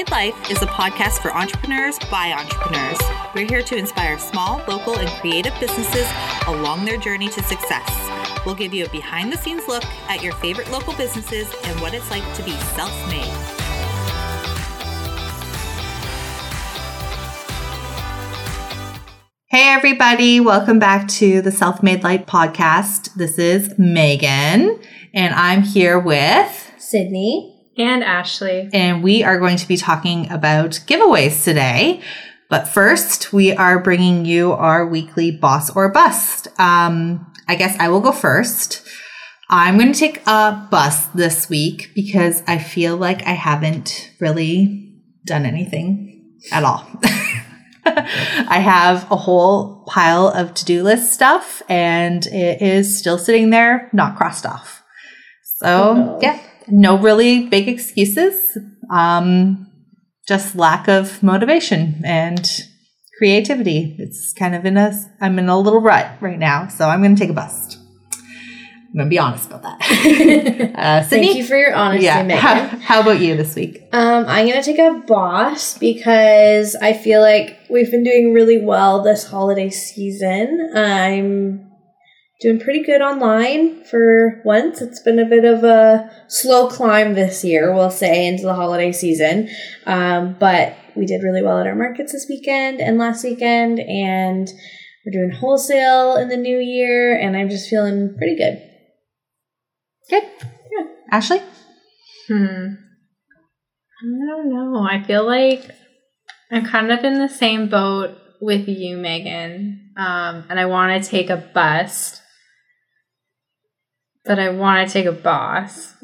Made Life is a podcast for entrepreneurs by entrepreneurs. We're here to inspire small, local, and creative businesses along their journey to success. We'll give you a behind the scenes look at your favorite local businesses and what it's like to be self made. Hey, everybody, welcome back to the Self Made Life podcast. This is Megan, and I'm here with Sydney. And Ashley. And we are going to be talking about giveaways today. But first, we are bringing you our weekly boss or bust. Um, I guess I will go first. I'm going to take a bust this week because I feel like I haven't really done anything at all. I have a whole pile of to do list stuff and it is still sitting there, not crossed off. So, oh. yeah, no really big excuses. Um, just lack of motivation and creativity. It's kind of in a, I'm in a little rut right now. So I'm going to take a bust. I'm going to be honest about that. uh, Thank you for your honesty, yeah. Megan. How, how, about you this week? Um, I'm going to take a boss because I feel like we've been doing really well this holiday season. I'm doing pretty good online for once. It's been a bit of a slow climb this year, we'll say, into the holiday season. Um, but we did really well at our markets this weekend and last weekend, and we're doing wholesale in the new year, and I'm just feeling pretty good. Good. Yeah. Ashley? Hmm. I don't know. I feel like I'm kind of in the same boat with you, Megan. Um, and I want to take a bust but I want to take a boss.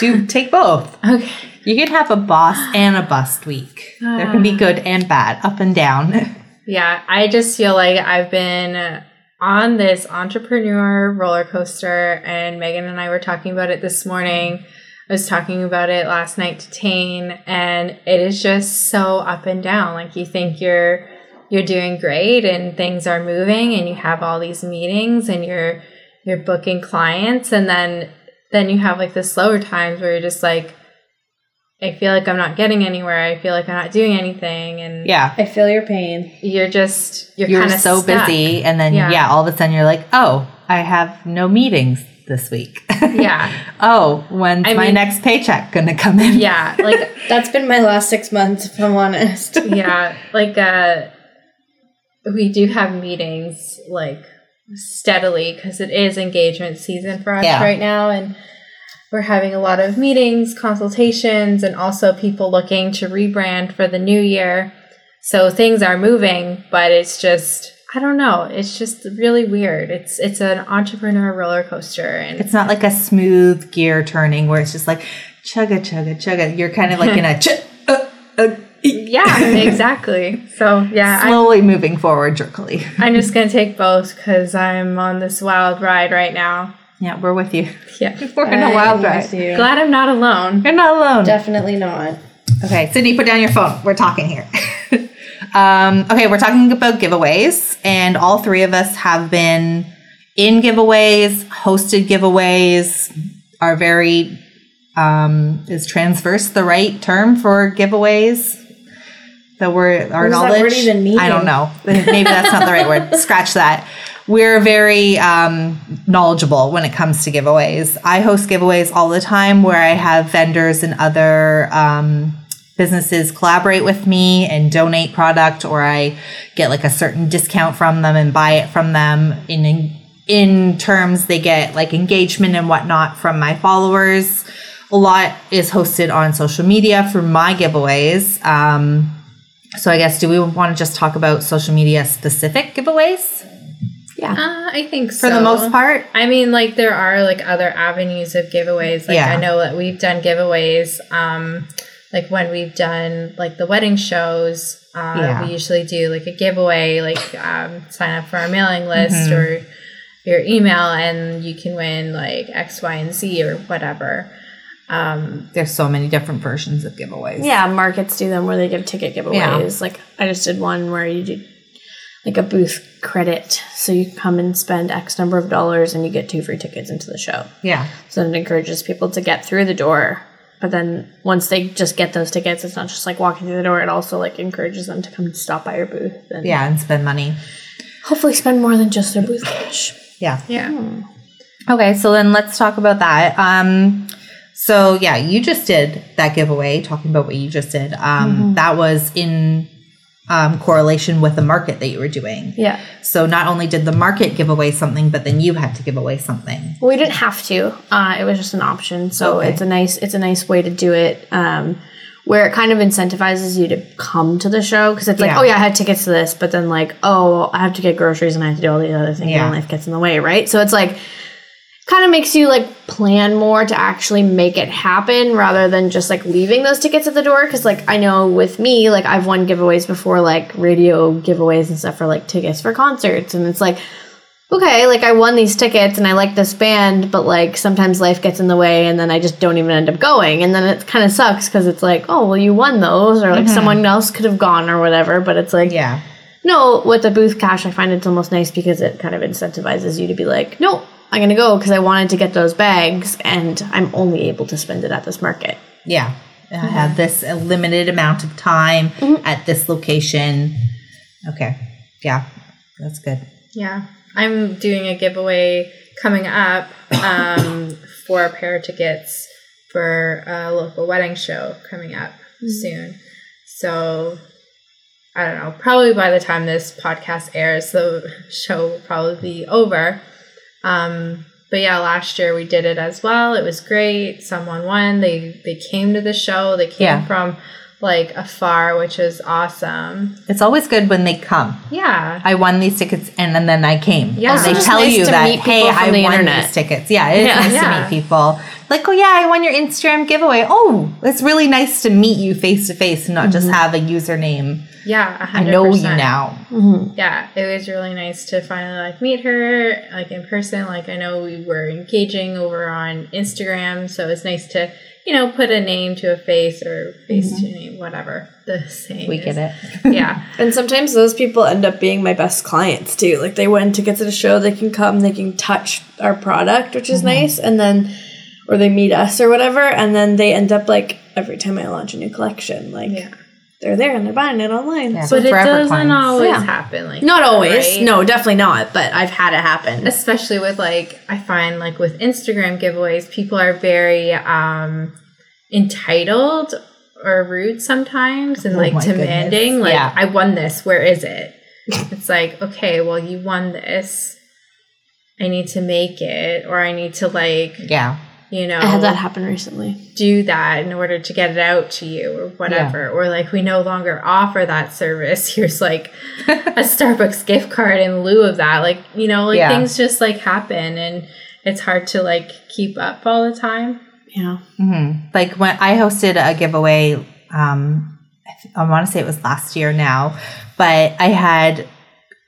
Do take both. Okay. You can have a boss and a bust week. Uh, there can be good and bad, up and down. yeah, I just feel like I've been on this entrepreneur roller coaster, and Megan and I were talking about it this morning. I was talking about it last night to Tane, and it is just so up and down. Like you think you're you're doing great and things are moving and you have all these meetings and you're you're booking clients and then then you have like the slower times where you're just like I feel like I'm not getting anywhere. I feel like I'm not doing anything and Yeah. I feel your pain. You're just you're, you're kind of so stuck. busy and then yeah. yeah, all of a sudden you're like, "Oh, I have no meetings this week." Yeah. oh, when's I my mean, next paycheck going to come in? Yeah, like that's been my last 6 months if I'm honest. yeah, like uh we do have meetings like steadily because it is engagement season for us yeah. right now and we're having a lot of meetings consultations and also people looking to rebrand for the new year. So things are moving but it's just i don't know it's just really weird. It's it's an entrepreneur roller coaster and it's not like a smooth gear turning where it's just like chugga chugga chugga. You're kind of like in a ch- uh, uh, yeah, exactly. So yeah, slowly I'm, moving forward jerkily. I'm just gonna take both because I'm on this wild ride right now. Yeah, we're with you. Yeah, we're in a wild ride. Glad I'm not alone. You're not alone. Definitely not. Okay, Sydney, put down your phone. We're talking here. um, okay, we're talking about giveaways, and all three of us have been in giveaways, hosted giveaways. Are very um, is transverse the right term for giveaways? The word our knowledge. I don't know. Maybe that's not the right word. Scratch that. We're very um, knowledgeable when it comes to giveaways. I host giveaways all the time where I have vendors and other um, businesses collaborate with me and donate product, or I get like a certain discount from them and buy it from them. In in terms, they get like engagement and whatnot from my followers. A lot is hosted on social media for my giveaways. Um, so I guess do we want to just talk about social media specific giveaways? Yeah. Uh, I think so. For the most part. I mean, like there are like other avenues of giveaways. Like yeah. I know that we've done giveaways. Um, like when we've done like the wedding shows, uh, yeah. we usually do like a giveaway, like um, sign up for our mailing list mm-hmm. or your email, and you can win like X, Y, and Z or whatever. Um, There's so many different versions of giveaways. Yeah, markets do them where they give ticket giveaways. Yeah. Like I just did one where you do like a booth credit, so you come and spend X number of dollars and you get two free tickets into the show. Yeah. So it encourages people to get through the door But then once they just get those tickets, it's not just like walking through the door. It also like encourages them to come stop by your booth and Yeah, and spend money. hopefully spend more than just their booth cash. Yeah. Yeah. Okay, so then let's talk about that. Um, so yeah, you just did that giveaway. Talking about what you just did, um, that was in um, correlation with the market that you were doing. Yeah. So not only did the market give away something, but then you had to give away something. Well, we didn't have to. Uh, it was just an option. So Okay. it's a nice it's a nice way to do it. Um, where it kind of incentivizes you to come to the show because it's like, Yeah. oh yeah, I had tickets to this, but then like, oh, I have to get groceries and I have to do all these other things, Yeah. and life gets in the way, right? So it's like, kind of makes you like plan more to actually make it happen rather than just like leaving those tickets at the door. Because like I know with me, like I've won giveaways before, like radio giveaways and stuff for like tickets for concerts, and it's like okay, like I won these tickets and I like this band, but like sometimes life gets in the way and then I just don't even end up going. And then it kind of sucks because it's like, oh, well, you won those, or like mm-hmm. someone else could have gone or whatever. But it's like, Yeah. no, with the booth cash, I find it's almost nice because it kind of incentivizes you to be like, no, I'm going to go because I wanted to get those bags and I'm only able to spend it at this market. Yeah. I have this a limited amount of time at this location. Okay. Yeah. That's good. Yeah. I'm doing a giveaway coming up um, for a pair of tickets for a local wedding show coming up soon. So I don't know. Probably by the time this podcast airs, the show will probably be over. Um, but yeah, last year we did it as well. It was great. Someone won. They they came to the show. They came Yeah. from like afar, which is awesome. It's always good when they come. Yeah. I won these tickets and, and then I came. Yeah. And Also they tell nice you to that, meet hey, people from I the won internet. these tickets. Yeah, it is Yeah. nice Yeah. to meet people. Like, oh, yeah, I won your Instagram giveaway. Oh, it's really nice to meet you face to face and not just mm-hmm. have a username. Yeah, 100%. I know you now. Mm-hmm. Yeah, it was really nice to finally like meet her like in person. Like I know we were engaging over on Instagram, so it's nice to you know put a name to a face or face to name, whatever the saying. We is. get it. Yeah, And sometimes those people end up being my best clients too. Like they win tickets at a show, they can come, they can touch our product, which is Mm-hmm. nice, and then or they meet us or whatever, and then they end up like every time I launch a new collection, like yeah. They're there and they're buying it online. Yeah. So But it doesn't clients. always Yeah. happen like not that, always. right? No, definitely not. But I've had it happen. especially with like I find like with Instagram giveaways, people are very um entitled or rude sometimes and Oh like demanding. goodness. Like Yeah. I won this, where is it? it's like, okay, well you won this. I need to make it or I need to like, Yeah. You know, I had that happen recently. do that in order to get it out to you or whatever. Or like we no longer offer that service. Here's like a Starbucks gift card in lieu of that. Like, you know, like Yeah. things just like happen and it's hard to like keep up all the time. Yeah. hmm Like when I hosted a giveaway, um, I, th- I want to say it was last year now, but I had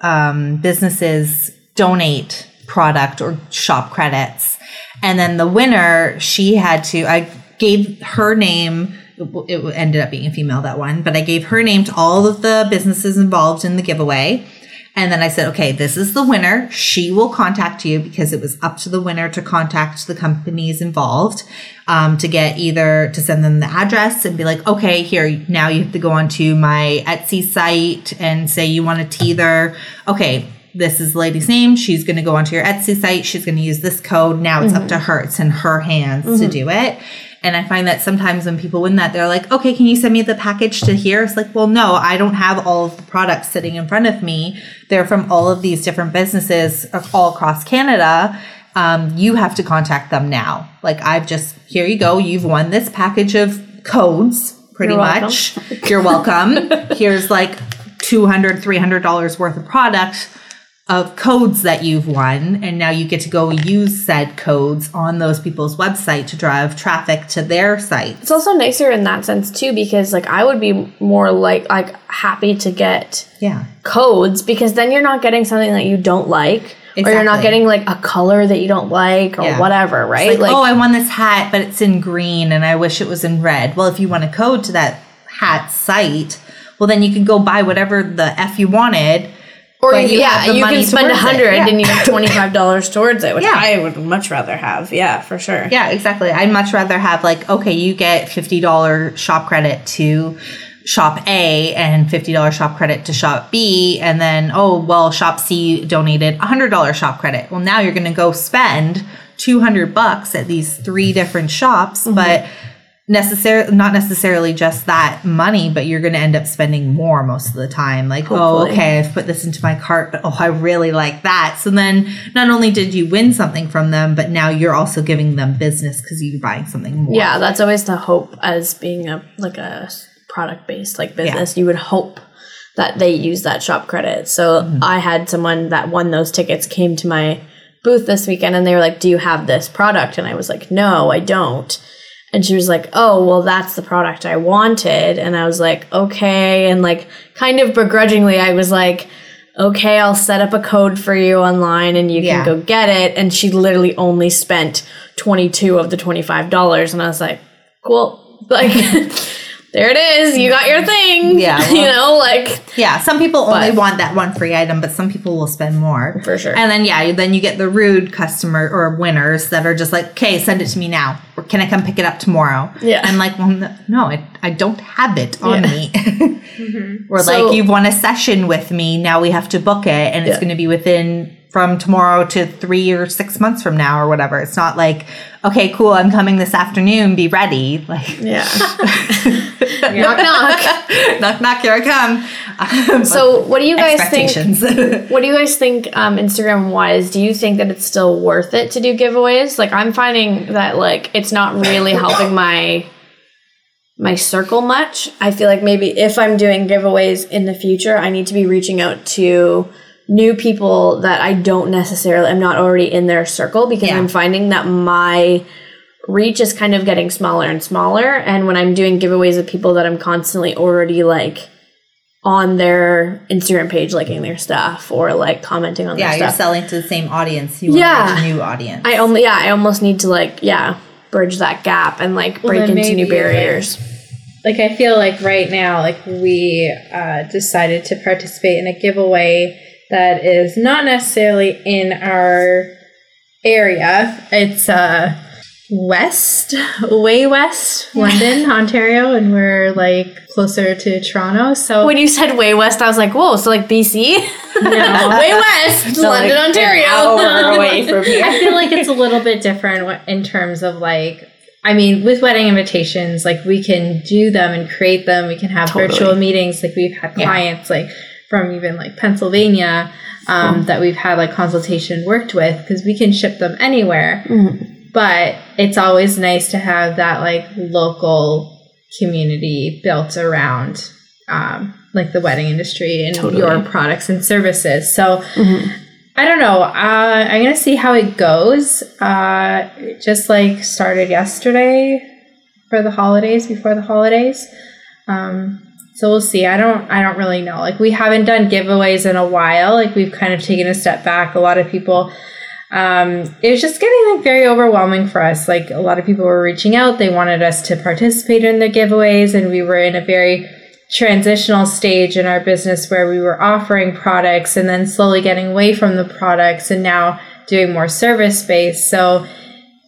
um, businesses donate product or shop credits, and then the winner she had to. I gave her name. It ended up being a female that one, but I gave her name to all of the businesses involved in the giveaway. And then I said, okay, this is the winner. She will contact you because it was up to the winner to contact the companies involved um, to get either to send them the address and be like, okay, here, now you have to go onto my Etsy site and say you want a teether. Okay, this is the lady's name. She's going to go onto your Etsy site. She's going to use this code. Now it's up to her. It's in her hands to do it. And I find that sometimes when people win that, they're like, okay, can you send me the package to here? It's like, well, no, I don't have all of the products sitting in front of me. They're from all of these different businesses all across Canada. Um, you have to contact them now. Like, I've just, here you go. You've won this package of codes, pretty You're welcome. much. You're welcome. Here's like $200, $300 worth of product of codes that you've won and now you get to go use said codes on those people's website to drive traffic to their site. It's also nicer in that sense too because like I would be more like like happy to get yeah codes because then you're not getting something that you don't like or you're not getting like a color that you don't like or Yeah. whatever, right? like, oh i won this hat but it's in green and i wish it was in red well if you want a code to that hat site well then you can go buy whatever the f you wanted Or But you, yeah, you can spend a hundred yeah. and you have twenty five dollars towards it, which Yeah. I would much rather have. Yeah, for sure. Yeah, exactly. I'd much rather have like, okay, you get fifty dollar shop credit to shop A and fifty dollar shop credit to shop B, and then oh well, shop C donated hundred dollar shop credit. Well, now you're going to go spend two hundred bucks at these three different shops, Mm-hmm. but necessarily not necessarily just that money but you're going to end up spending more most of the time like oh okay i've put this into my cart but oh i really like that so then not only did you win something from them but now you're also giving them business because you're buying something more Yeah, that's always the hope as being a like a product based like business. You would hope that they use that shop credit. So Mm-hmm. I had someone that won those tickets came to my booth this weekend and they were like, "Do you have this product?" And I was like, "No, I don't." And she was like, "Oh, well, that's the product I wanted." And I was like, "Okay." And like kind of begrudgingly, I was like, "Okay, I'll set up a code for you online and you Yeah. can go get it." And she literally only spent 22 of the $25 and I was like, "Cool." Like there it is. You got your thing. Yeah, you know, like Yeah, some people only But- want that one free item, but some people will spend more. For sure. And then yeah, then you get the rude customer or winners that are just like, "Okay, send it to me now, or can I come pick it up tomorrow?" Yeah. I'm like, "Well, no, I, I don't have it on Yeah. me." Mm-hmm. Or So- like, "You've won a session with me, now we have to book it, and it's Yeah. going to be within from tomorrow to three or six months from now, or whatever." It's not like, "Okay, cool, I'm coming this afternoon, be ready." Like, yeah. knock knock. knock, knock, here I come. Um, So, what do you guys think. What do you guys think um, Instagram wise? Do you think that it's still worth it to do giveaways? Like I'm finding that like it's not really helping my my circle much. I feel like maybe if I'm doing giveaways in the future, I need to be reaching out to new people that I don't necessarily I'm not already in their circle because Yeah. I'm finding that my reach is kind of getting smaller and smaller and when I'm doing giveaways with people that I'm constantly already like on their Instagram page liking their stuff or like commenting on Yeah, their you're selling to the same audience. You want Yeah. to reach a new audience. I only yeah, I almost need to like yeah, bridge that gap and like Well, break into new maybe, like- barriers. like I feel like right now, like we uh, decided to participate in a giveaway that is not necessarily in our area. It's uh west, way west, London, Ontario, and we're like closer to Toronto. So when you said way west, I was like, whoa, so like BC? no, way west, London, Ontario. away from here. I feel like it's a little bit different in terms of like I mean, with wedding invitations, like we can do them and create them. We can have Totally. virtual meetings. Like we've had Yeah. clients like from even like Pennsylvania um, that we've had like consultation worked with because we can ship them anywhere. But it's always nice to have that like local community built around um, like the wedding industry and Totally. your products and services. So I don't know. Uh, I'm gonna see how it goes. Uh, it just like started yesterday for the holidays, before the holidays. Um, so we'll see. I don't. I don't really know. Like we haven't done giveaways in a while. Like we've kind of taken a step back. A lot of people. Um, it was just getting like very overwhelming for us. Like a lot of people were reaching out. They wanted us to participate in the giveaways, and we were in a very transitional stage in our business where we were offering products and then slowly getting away from the products and now doing more service based. So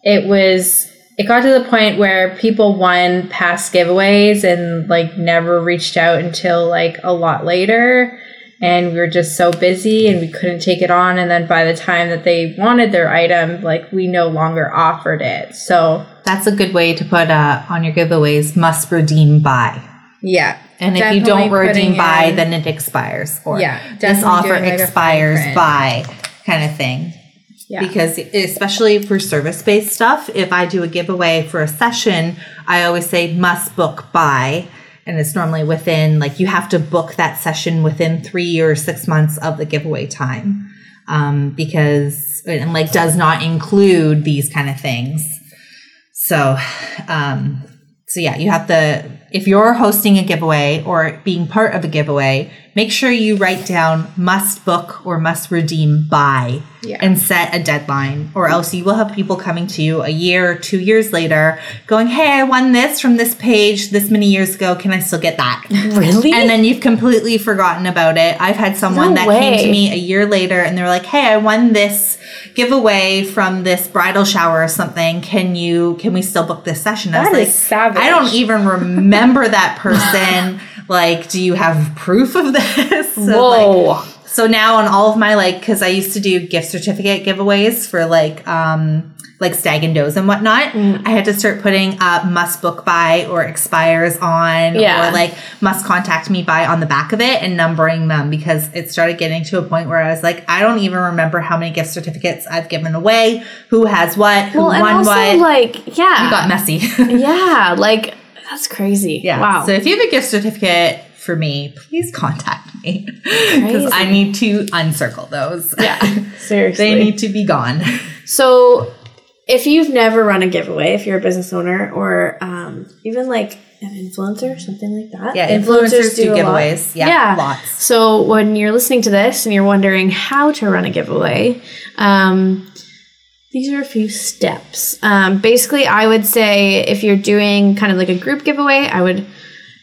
it was it got to the point where people won past giveaways and like never reached out until like a lot later and we were just so busy and we couldn't take it on and then by the time that they wanted their item like we no longer offered it so That's a good way to put uh, on your giveaways. Must redeem by. yeah And if you don't redeem by, in- then it expires. Or Yeah, this offer like, expires by kind of thing. Yeah Because especially for service based stuff, if I do a giveaway for a session, I always say must book by. And it's normally within, like, you have to book that session within three or six months of the giveaway time. Um, because, and like, does not include these kind of things. So, um, so yeah, you have to, if you're hosting a giveaway or being part of a giveaway, make sure you write down must book or must redeem by Yeah. and set a deadline, or else you will have people coming to you a year, or two years later going, Hey, I won this from this page this many years ago. Can I still get that? Really? And then you've completely forgotten about it. I've had someone No that came to me a year later and they're like, Hey, I won this giveaway from this bridal shower or something. Can you, can we still book this session? I That was like, savage. I don't even remember that person. like, do you have proof of this? So, like, Whoa. so now on all of my like, because I used to do gift certificate giveaways for like um like stag and does and whatnot. Mm. I had to start putting up must book by or expires on Yeah. or like must contact me by on the back of it and numbering them because it started getting to a point where I was like, I don't even remember how many gift certificates I've given away, who has what, who well, and also what. like yeah, it got messy. yeah, like that's crazy. Yeah. Wow. So if you have a gift certificate for me, please contact me because I need to uncircle those. yeah. Seriously. they need to be gone. So, if you've never run a giveaway, if you're a business owner or um, even like an influencer, something like that. Yeah, influencers, do, a lot. giveaways. Yeah, Yeah. lots. So, when you're listening to this and you're wondering how to run a giveaway, um, these are a few steps. Um, basically, I would say if you're doing kind of like a group giveaway, I would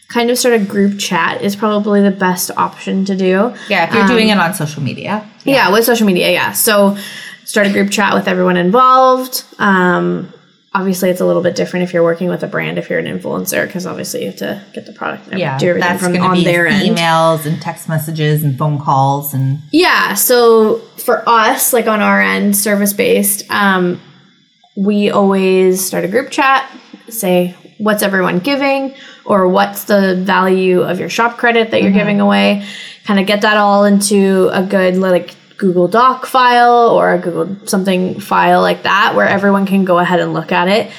kind of start a group chat is probably the best option to do. Yeah, if you're doing it on social media. Yeah, with social media, yeah. So start a group chat with everyone involved. Um, obviously, it's a little bit different if you're working with a brand, if you're an influencer, because obviously you have to get the product and Yeah, do everything that's from on be their end. emails and text messages and phone calls and Yeah. So for us, like on our end, service based, um, we always start a group chat, say what's everyone giving or what's the value of your shop credit that you're giving away. Kind of get that all into a good like Google Doc file or a Google something file like that where everyone can go ahead and look at it.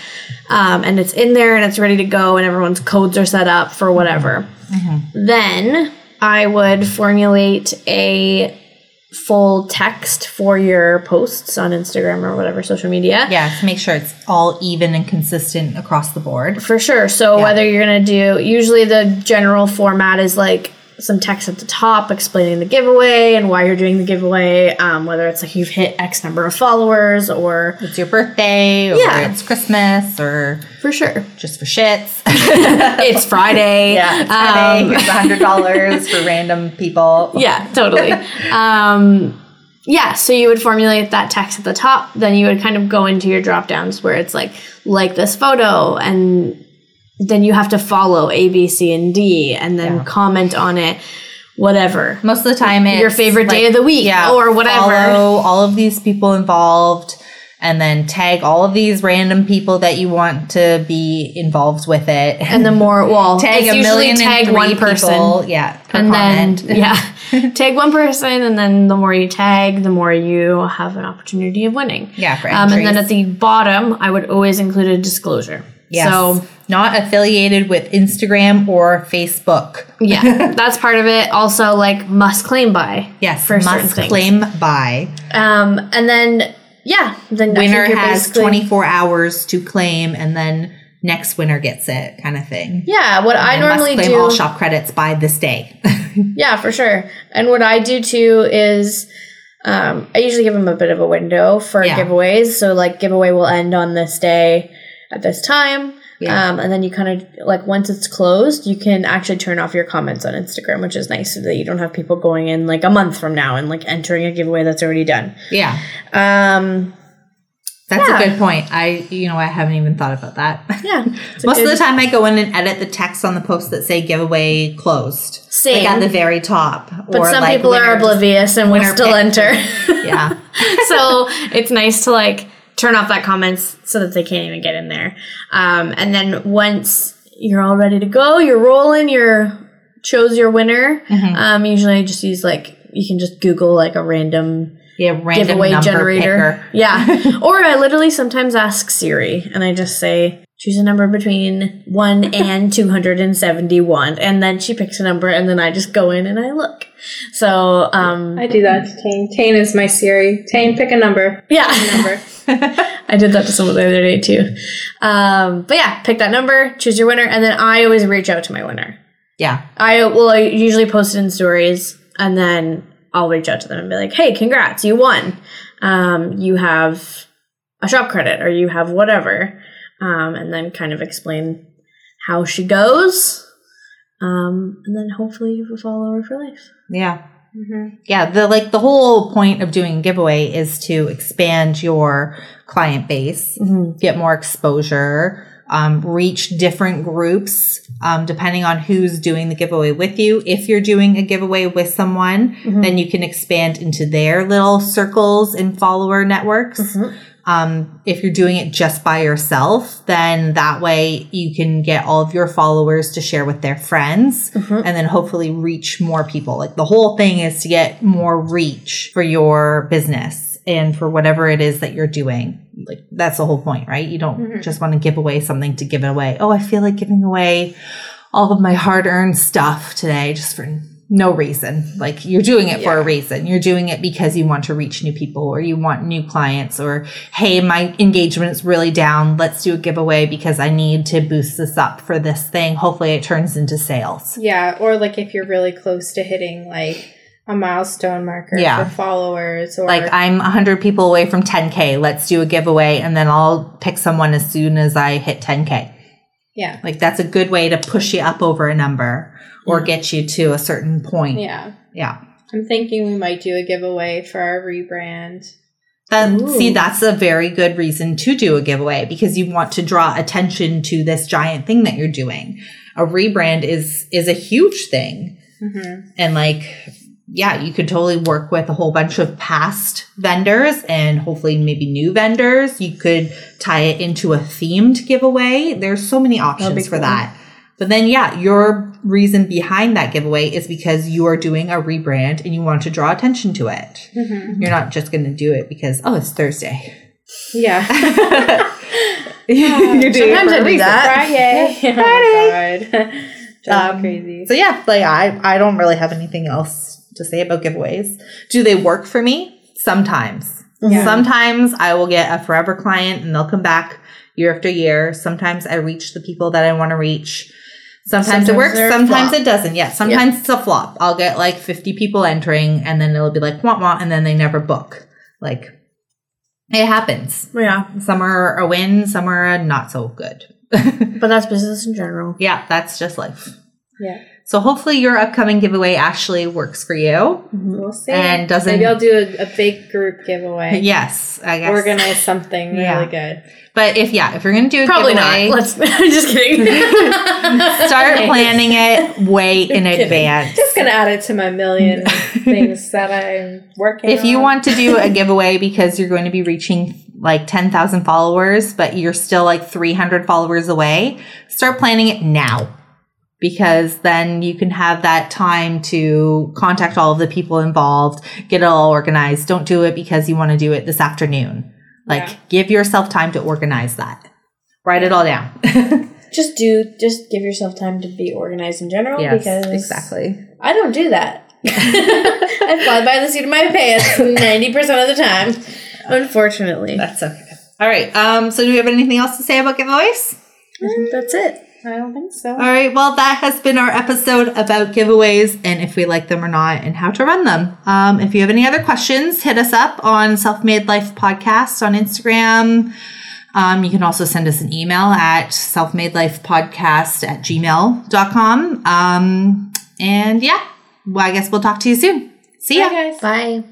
Um, and it's in there and it's ready to go and everyone's codes are set up for whatever. Then I would formulate a full text for your posts on Instagram or whatever social media. yeah, to make sure it's all even and consistent across the board. For sure. So whether you're gonna do usually the general format is like some text at the top explaining the giveaway and why you're doing the giveaway, um, whether it's like you've hit X number of followers or It's your birthday or Yeah. it's Christmas or for sure. just for shits. It's Friday. yeah, it's Um, Friday. A hundred dollars for random people. yeah, totally. um, yeah, so you would formulate that text at the top, then you would kind of go into your drop downs where it's like, like this photo, and then you have to follow A, B, C, and D, and then Yeah. comment on it, whatever. Most of the time, it's Your favorite day of the week, or whatever. Follow all of these people involved, and then tag all of these random people that you want to be involved with it. And the more, well, tag a million tag one person. people. Yeah, and comment. then yeah tag one person and then the more you tag the more you have an opportunity of winning Yeah, for um, and then at the bottom i would always include a disclosure Yes. so not affiliated with Instagram or Facebook. yeah that's part of it also like must claim by Yes, for must things. claim by. um and then yeah then I Winner has 24 hours to claim, and then next winner gets it, kind of thing. yeah what i normally must claim do all shop credits by this day. Yeah, for sure. And what I do too is um, I usually give them a bit of a window for Yeah. giveaways. So like giveaway will end on this day at this time. Yeah. Um, and then you kind of like once it's closed, you can actually turn off your comments on Instagram, which is nice so that you don't have people going in like a month from now and like entering a giveaway that's already done. yeah, Um, that's Yeah. a good point. I, you know, I haven't even thought about that. yeah. Most of the time, I go in and edit the text on the posts that say giveaway closed, Same. like at the very top. but some people are oblivious and will still pick. enter. Yeah, so it's nice to like turn off that comments so that they can't even get in there. Um, and then once you're all ready to go, you're rolling, you're chose your winner. Mm-hmm. Um, usually I just use like you can just Google like a random yeah, random giveaway number generator. picker. Yeah. or I literally sometimes ask Siri and I just say choose a number between 1 and 271 and then she picks a number and then i just go in and i look so um I do that to Tane. Tane is my Siri. Tane, pick a number. yeah Number. I did that to someone the other day too. Um, but yeah, pick that number, choose your winner, and then I always reach out to my winner. Yeah. I will I usually post it in stories, and then I'll reach out to them and be like, "Hey, congrats, you won! Um, you have a shop credit, or you have whatever," um, and then kind of explain how she goes, um, and then hopefully you have a follower for life. Yeah. Mm-hmm. Yeah, the like the whole point of doing a giveaway is to expand your client base, get more exposure, um, reach different groups, um, depending on who's doing the giveaway with you. If you're doing a giveaway with someone, then you can expand into their little circles and follower networks. Um, if you're doing it just by yourself, then that way you can get all of your followers to share with their friends and then hopefully reach more people. Like the whole thing is to get more reach for your business and for whatever it is that you're doing. Like that's the whole point, right? You don't just want to give away something to give it away. Oh, I feel like giving away all of my hard earned stuff today just for no reason. Like you're doing it for a reason. You're doing it because you want to reach new people or you want new clients or hey, my engagement's really down. Let's do a giveaway because I need to boost this up for this thing. Hopefully it turns into sales. Yeah, or like if you're really close to hitting like a milestone marker Yeah. for followers or Like I'm 100 people away from 10k. Let's do a giveaway and then I'll pick someone as soon as I hit 10k. Yeah. Like that's a good way to push you up over a number or get you to a certain point. Yeah. Yeah. I'm thinking we might do a giveaway for our rebrand. Then Ooh. see, that's a very good reason to do a giveaway because you want to draw attention to this giant thing that you're doing. A rebrand is is a huge thing, Mm-hmm. and like, yeah, you could totally work with a whole bunch of past vendors and hopefully maybe new vendors. You could tie it into a themed giveaway. There's so many options for cool. that. But then, yeah, your reason behind that giveaway is because you are doing a rebrand and you want to draw attention to it. Mm-hmm. You're not just going to do it because, oh, it's Thursday. Yeah. You're doing it Sometimes for I a do that. Friday. Oh my god. Um, crazy. So yeah, like I, I don't really have anything else to say about giveaways. Do they work for me? Sometimes. Yeah. Sometimes I will get a forever client and they'll come back year after year. Sometimes I reach the people that I want to reach. Sometimes, Sometimes it works, sometimes it doesn't. Yeah, sometimes it's a flop. I'll get like 50 people entering and then it'll be like, want, want, and then they never book. Like, it happens. Yeah, Some are a win, some are not so good. but that's business in general. yeah, that's just life. yeah. So hopefully your upcoming giveaway actually works for you. Mm-hmm. We'll see. And doesn't- Maybe I'll do a, a big group giveaway. Yes, I guess. Organize something Yeah. really good. But if yeah, if you're gonna do a Probably giveaway, not. Let's. I'm just kidding. start planning it way in advance. Just gonna add it to my million things that I'm working If you want to do a giveaway because you're going to be reaching like 10,000 followers, but you're still like 300 followers away, start planning it now. Because then you can have that time to contact all of the people involved, get it all organized. Don't do it because you want to do it this afternoon. Like, Yeah. give yourself time to organize that. Write it all down. Just do. Just give yourself time to be organized in general because exactly. I don't do that. I fly by the seat of my pants ninety percent of the time. Unfortunately, That's okay. All right. Um, so do we have anything else to say about giveaways? I think that's it. I don't think so. All right. Well, that has been our episode about giveaways and if we like them or not and how to run them. Um, if you have any other questions, hit us up on Self Made Life Podcast on Instagram. Um, you can also send us an email at selfmadelifepodcast at gmail.com. Um, and yeah, well, I guess we'll talk to you soon. See ya. Bye, guys. Bye.